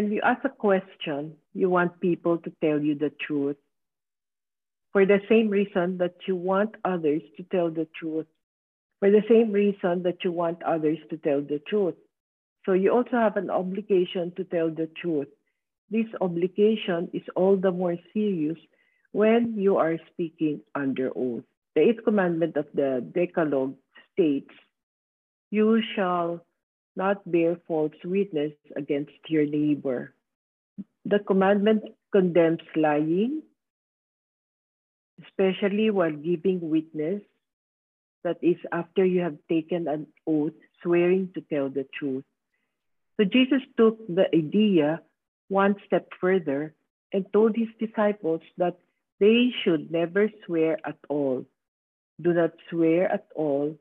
When you ask a question, you want people to tell you the truth for the same reason that you want others to tell the truth. For the same reason that you want others to tell the truth. So you also have an obligation to tell the truth. This obligation is all the more serious when you are speaking under oath. The eighth commandment of the Decalogue states, You shall not bear false witness against your neighbor. The commandment condemns lying, especially while giving witness, that is, after you have taken an oath swearing to tell the truth. So Jesus took the idea one step further and told his disciples that they should never swear at all. Do not swear at all.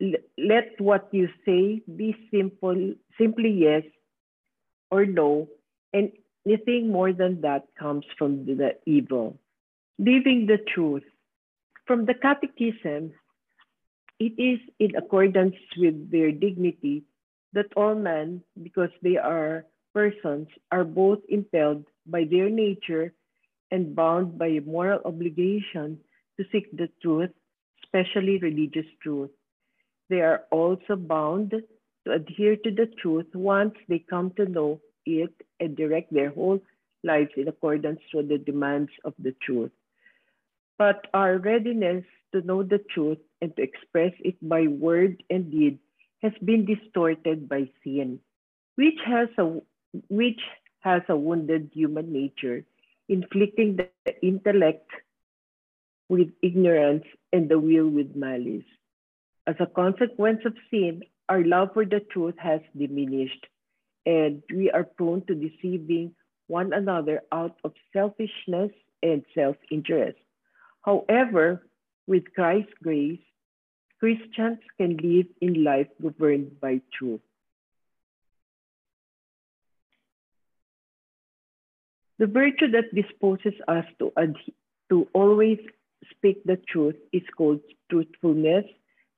Let what you say be simple, simply yes or no, and anything more than that comes from the evil. Living the truth. From the Catechism, it is in accordance with their dignity that all men, because they are persons, are both impelled by their nature and bound by a moral obligation to seek the truth, especially religious truth. They are also bound to adhere to the truth once they come to know it and direct their whole lives in accordance with the demands of the truth. But our readiness to know the truth and to express it by word and deed has been distorted by sin, which has a which has a wounded human nature, inflicting the intellect with ignorance and the will with malice. As a consequence of sin, our love for the truth has diminished, and we are prone to deceiving one another out of selfishness and self interest. However, with Christ's grace, Christians can live in life governed by truth. The virtue that disposes us to, to always speak the truth is called truthfulness,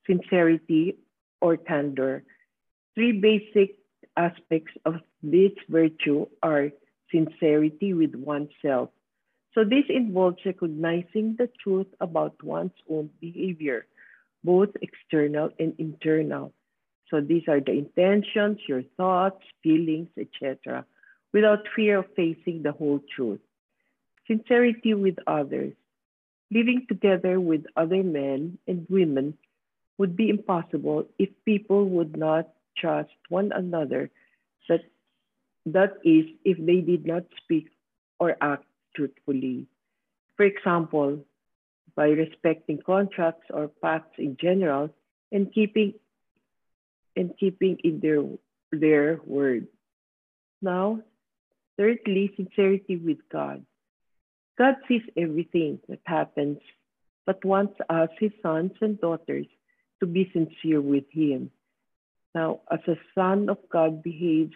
sincerity, or candor. Three basic aspects of this virtue are sincerity with oneself. So this involves recognizing the truth about one's own behavior, both external and internal. So these are the intentions, your thoughts, feelings, etc., without fear of facing the whole truth. Sincerity with others. Living together with other men and women would be impossible if people would not trust one another, that, that is, if they did not speak or act truthfully. For example, by respecting contracts or pacts in general and keeping and keeping in their their word. Now, thirdly, sincerity with God. God sees everything that happens, but wants us, his sons and daughters, to be sincere with him. Now, as a son of God behaves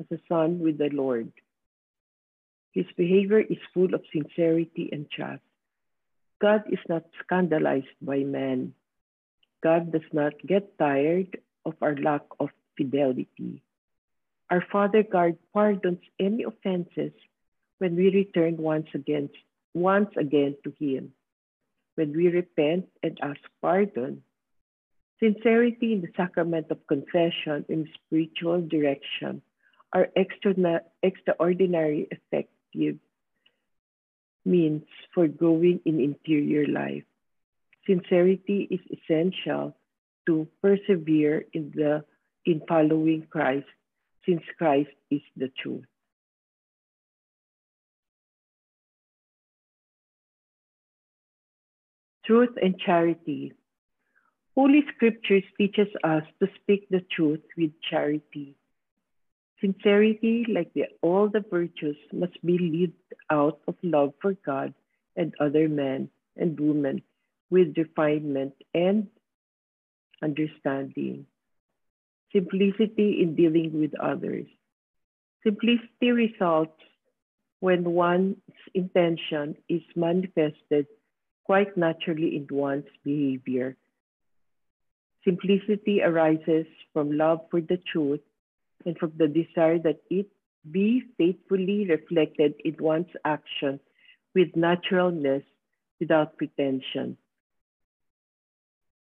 as a son with the Lord. His behavior is full of sincerity and trust. God is not scandalized by man. God does not get tired of our lack of fidelity. Our Father God pardons any offenses when we return once again, once again to Him. When we repent and ask pardon, sincerity in the sacrament of confession and spiritual direction are extra, extraordinary effective means for growing in interior life. Sincerity is essential to persevere in the in following Christ, since Christ is the truth. Truth and charity. Holy Scriptures teaches us to speak the truth with charity Sincerity, like the, all the virtues, must be lived out of love for God and other men and women with refinement and understanding. Simplicity in dealing with others. Simplicity results when one's intention is manifested quite naturally in one's behavior. Simplicity arises from love for the truth and from the desire that it be faithfully reflected in one's action with naturalness without pretension.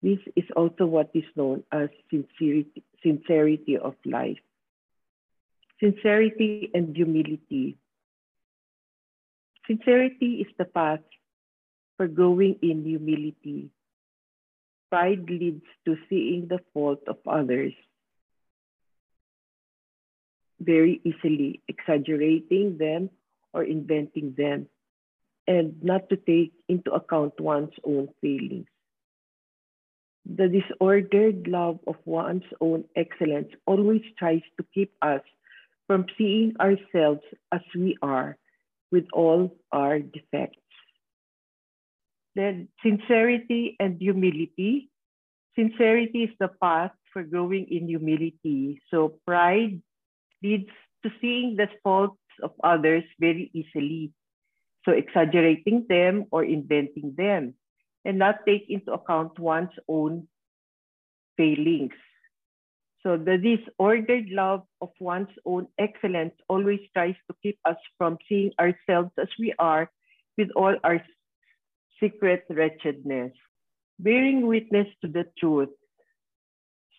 This is also what is known as sincerity, sincerity of life. Sincerity and humility. Sincerity is the path for growing in humility. Pride leads to seeing the fault of others very easily, exaggerating them or inventing them, and not to take into account one's own feelings. The disordered love of one's own excellence always tries to keep us from seeing ourselves as we are with all our defects. Then sincerity and humility. Sincerity is the path for growing in humility. So pride leads to seeing the faults of others very easily. So exaggerating them or inventing them and not take into account one's own failings. So the disordered love of one's own excellence always tries to keep us from seeing ourselves as we are with all our secret wretchedness. Bearing witness to the truth.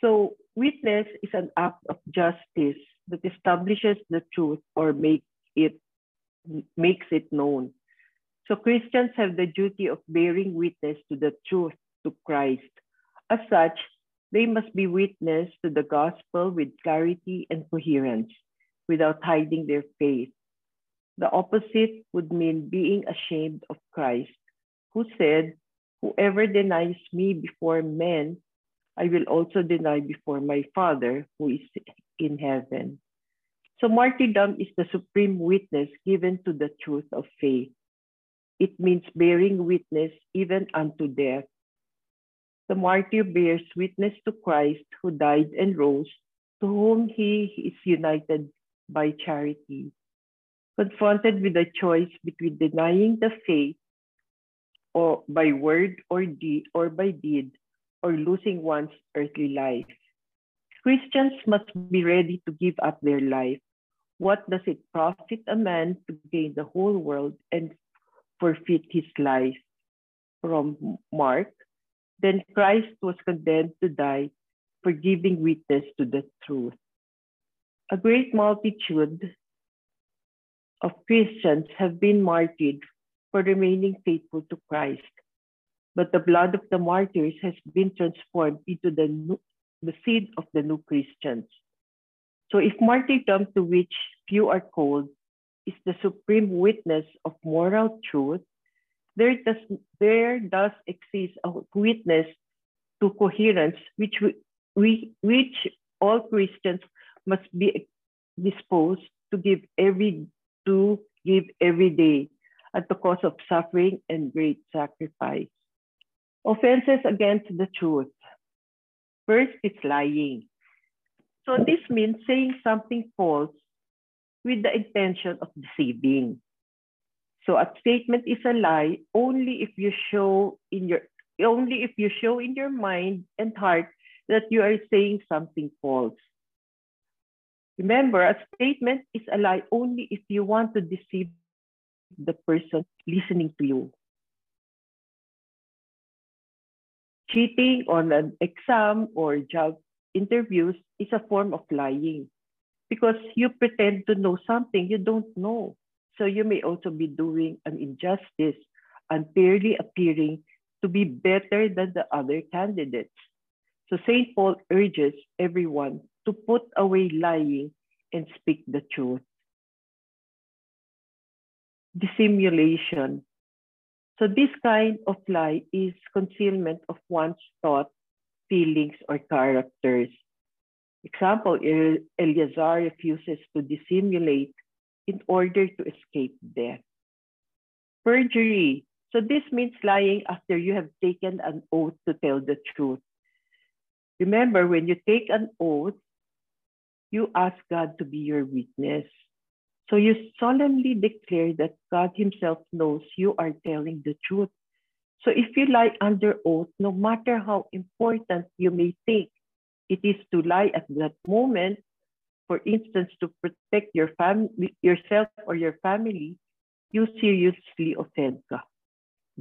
So witness is an act of justice that establishes the truth or make it makes it known. So Christians have the duty of bearing witness to the truth to Christ. As such, they must be witness to the gospel with clarity and coherence without hiding their faith. The opposite would mean being ashamed of Christ, who said, Whoever denies me before men, I will also deny before my Father who is in heaven. So martyrdom is the supreme witness given to the truth of faith. It means bearing witness even unto death. The martyr bears witness to Christ who died and rose, to whom he is united by charity. Confronted with a choice between denying the faith or by word or deed or by deed, or losing one's earthly life. Christians must be ready to give up their life. What does it profit a man to gain the whole world and forfeit his life? From Mark, then Christ was condemned to die for giving witness to the truth. A great multitude of Christians have been martyred for remaining faithful to Christ but the blood of the martyrs has been transformed into the, new, the seed of the new Christians. So if martyrdom to which few are called is the supreme witness of moral truth, there does, there does exist a witness to coherence which we, we, which all Christians must be disposed to give every to give every day at the cost of suffering and great sacrifice. Offenses against the truth. First, it's lying. So this means saying something false with the intention of deceiving. So a statement is a lie only if you show in your only if you show in your mind and heart that you are saying something false. Remember, a statement is a lie only if you want to deceive the person listening to you. Cheating on an exam or job interviews is a form of lying because you pretend to know something you don't know. So you may also be doing an injustice, unfairly appearing to be better than the other candidates. So St. Paul urges everyone to put away lying and speak the truth. Dissimulation so this kind of lie is concealment of one's thought, feelings, or characters. Example, Eleazar refuses to dissimulate in order to escape death. Perjury. So this means lying after you have taken an oath to tell the truth. Remember, when you take an oath, you ask God to be your witness. So you solemnly declare that God Himself knows you are telling the truth. So if you lie under oath, no matter how important you may think it is to lie at that moment for instance, to protect your fam- yourself or your family, you seriously offend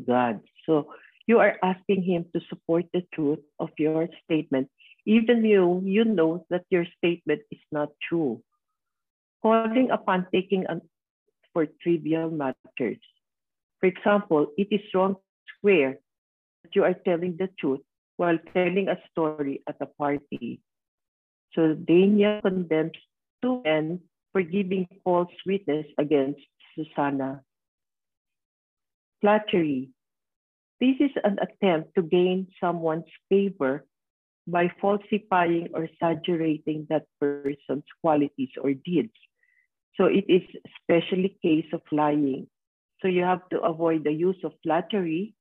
God. So you are asking Him to support the truth of your statement, even though you know that your statement is not true. Calling upon taking for trivial matters. For example, it is wrong to swear that you are telling the truth while telling a story at a party. So Daniel condemns two men for giving false witness against Susanna. Flattery. This is an attempt to gain someone's favor by falsifying or exaggerating that person's qualities or deeds. So it is especially case of lying. So you have to avoid the use of flattery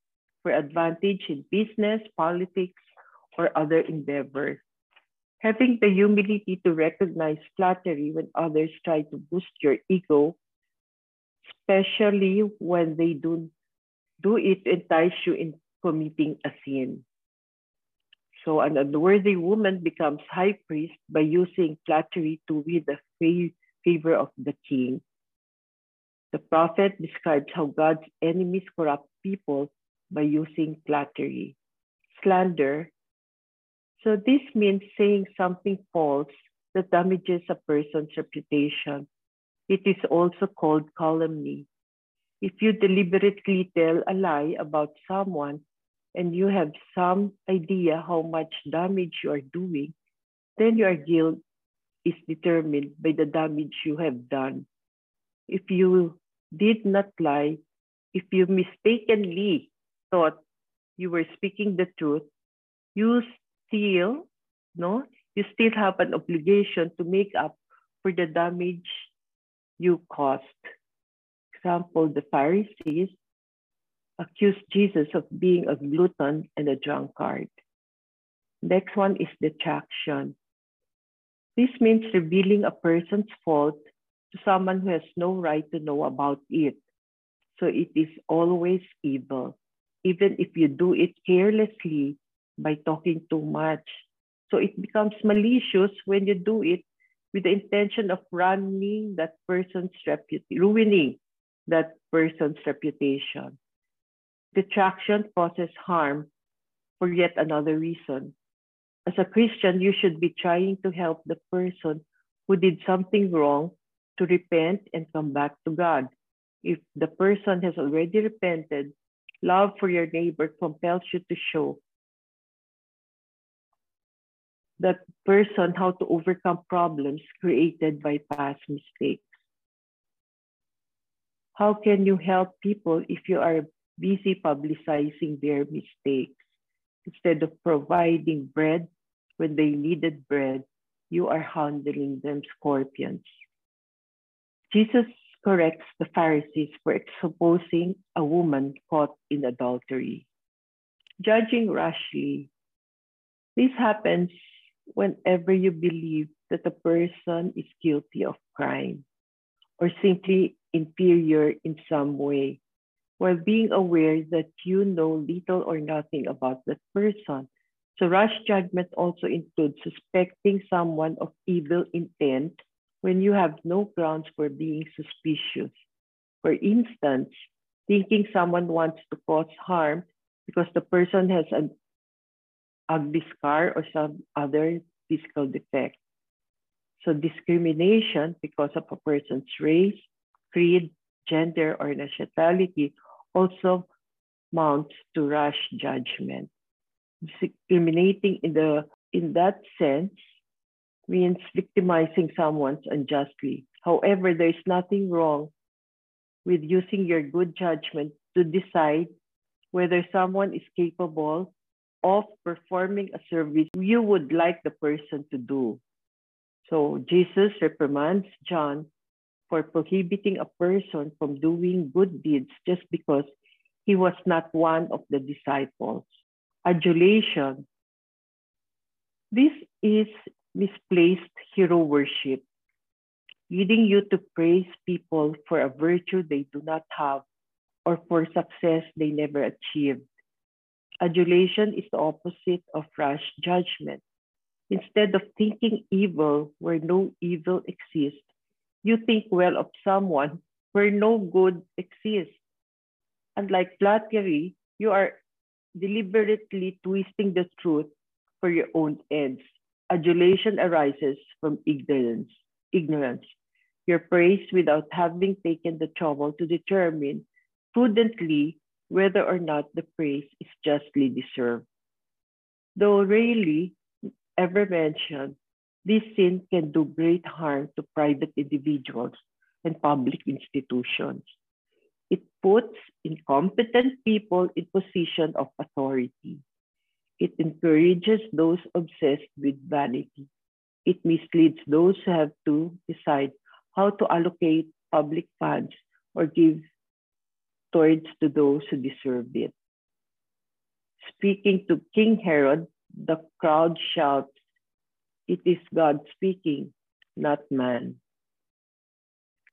for advantage in business, politics, or other endeavors. Having the humility to recognize flattery when others try to boost your ego, especially when they do, do it entice you in committing a sin. So an unworthy woman becomes high priest by using flattery to win the favor of the king. The prophet describes how God's enemies corrupt people by using flattery. Slander so this means saying something false that damages a person's reputation. It is also called calumny. If you deliberately tell a lie about someone and you have some idea how much damage you are doing, then you are guilt is determined by the damage you have done. If you did not lie, if you mistakenly thought you were speaking the truth, you still, no, you still have an obligation to make up for the damage you caused. Example, the Pharisees accused Jesus of being a glutton and a drunkard. Next one is detraction. This means revealing a person's fault to someone who has no right to know about it. So it is always evil. Even if you do it carelessly, by talking too much. So it becomes malicious when you do it with the intention of running that person's reputation, ruining that person's reputation. Detraction causes harm for yet another reason. As a Christian, you should be trying to help the person who did something wrong to repent and come back to God. If the person has already repented, love for your neighbor compels you to show that person how to overcome problems created by past mistakes. How can you help people if you are busy publicizing their mistakes? Instead of providing bread when they needed bread, you are handling them scorpions. Jesus corrects the Pharisees for exposing a woman caught in adultery. Judging rashly. This happens whenever you believe that a person is guilty of crime or simply inferior in some way, while being aware that you know little or nothing about that person. So, rash judgment also includes suspecting someone of evil intent when you have no grounds for being suspicious. For instance, thinking someone wants to cause harm because the person has an ugly scar or some other physical defect. So discrimination because of a person's race, creed, gender, or nationality also mounts to rash judgment. Discriminating in the in that sense means victimizing someone unjustly. However, there is nothing wrong with using your good judgment to decide whether someone is capable of performing a service you would like the person to do. So Jesus reprimands John for prohibiting a person from doing good deeds just because he was not one of the disciples. Adulation. This is misplaced hero worship, leading you to praise people for a virtue they do not have or for success they never achieved. Adulation is the opposite of rash judgment. Instead of thinking evil where no evil exists, you think well of someone where no good exists. Unlike flattery, you are deliberately twisting the truth for your own ends. Adulation arises from ignorance. Ignorance. Your praise without having taken the trouble to determine prudently whether or not the praise is justly deserved. Though rarely ever mentioned, this sin can do great harm to private individuals and public institutions. It puts incompetent people in position of authority. It encourages those obsessed with vanity. It misleads those who have to decide how to allocate public funds or give towards to those who deserve it. Speaking to King Herod, the crowd shouts, It is God speaking, not man.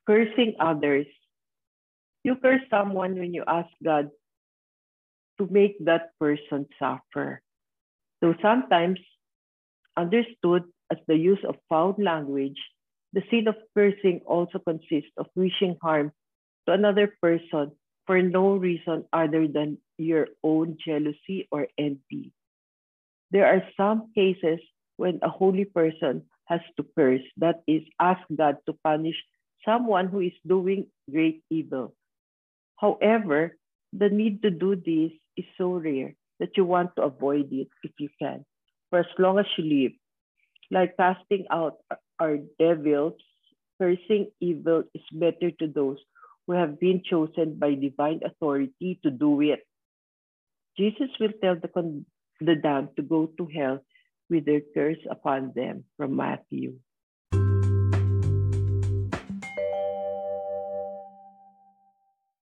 Cursing others. You curse someone when you ask God to make that person suffer. Though sometimes understood as the use of foul language, the sin of cursing also consists of wishing harm to another person for no reason other than your own jealousy or envy. There are some cases when a holy person has to curse, that is, ask God to punish someone who is doing great evil. However, the need to do this is so rare that you want to avoid it if you can, for as long as you live. Like casting out our devils, cursing evil is better to those who have been chosen by divine authority to do it. Jesus will tell the, the damned to go to hell with their curse upon them from Matthew.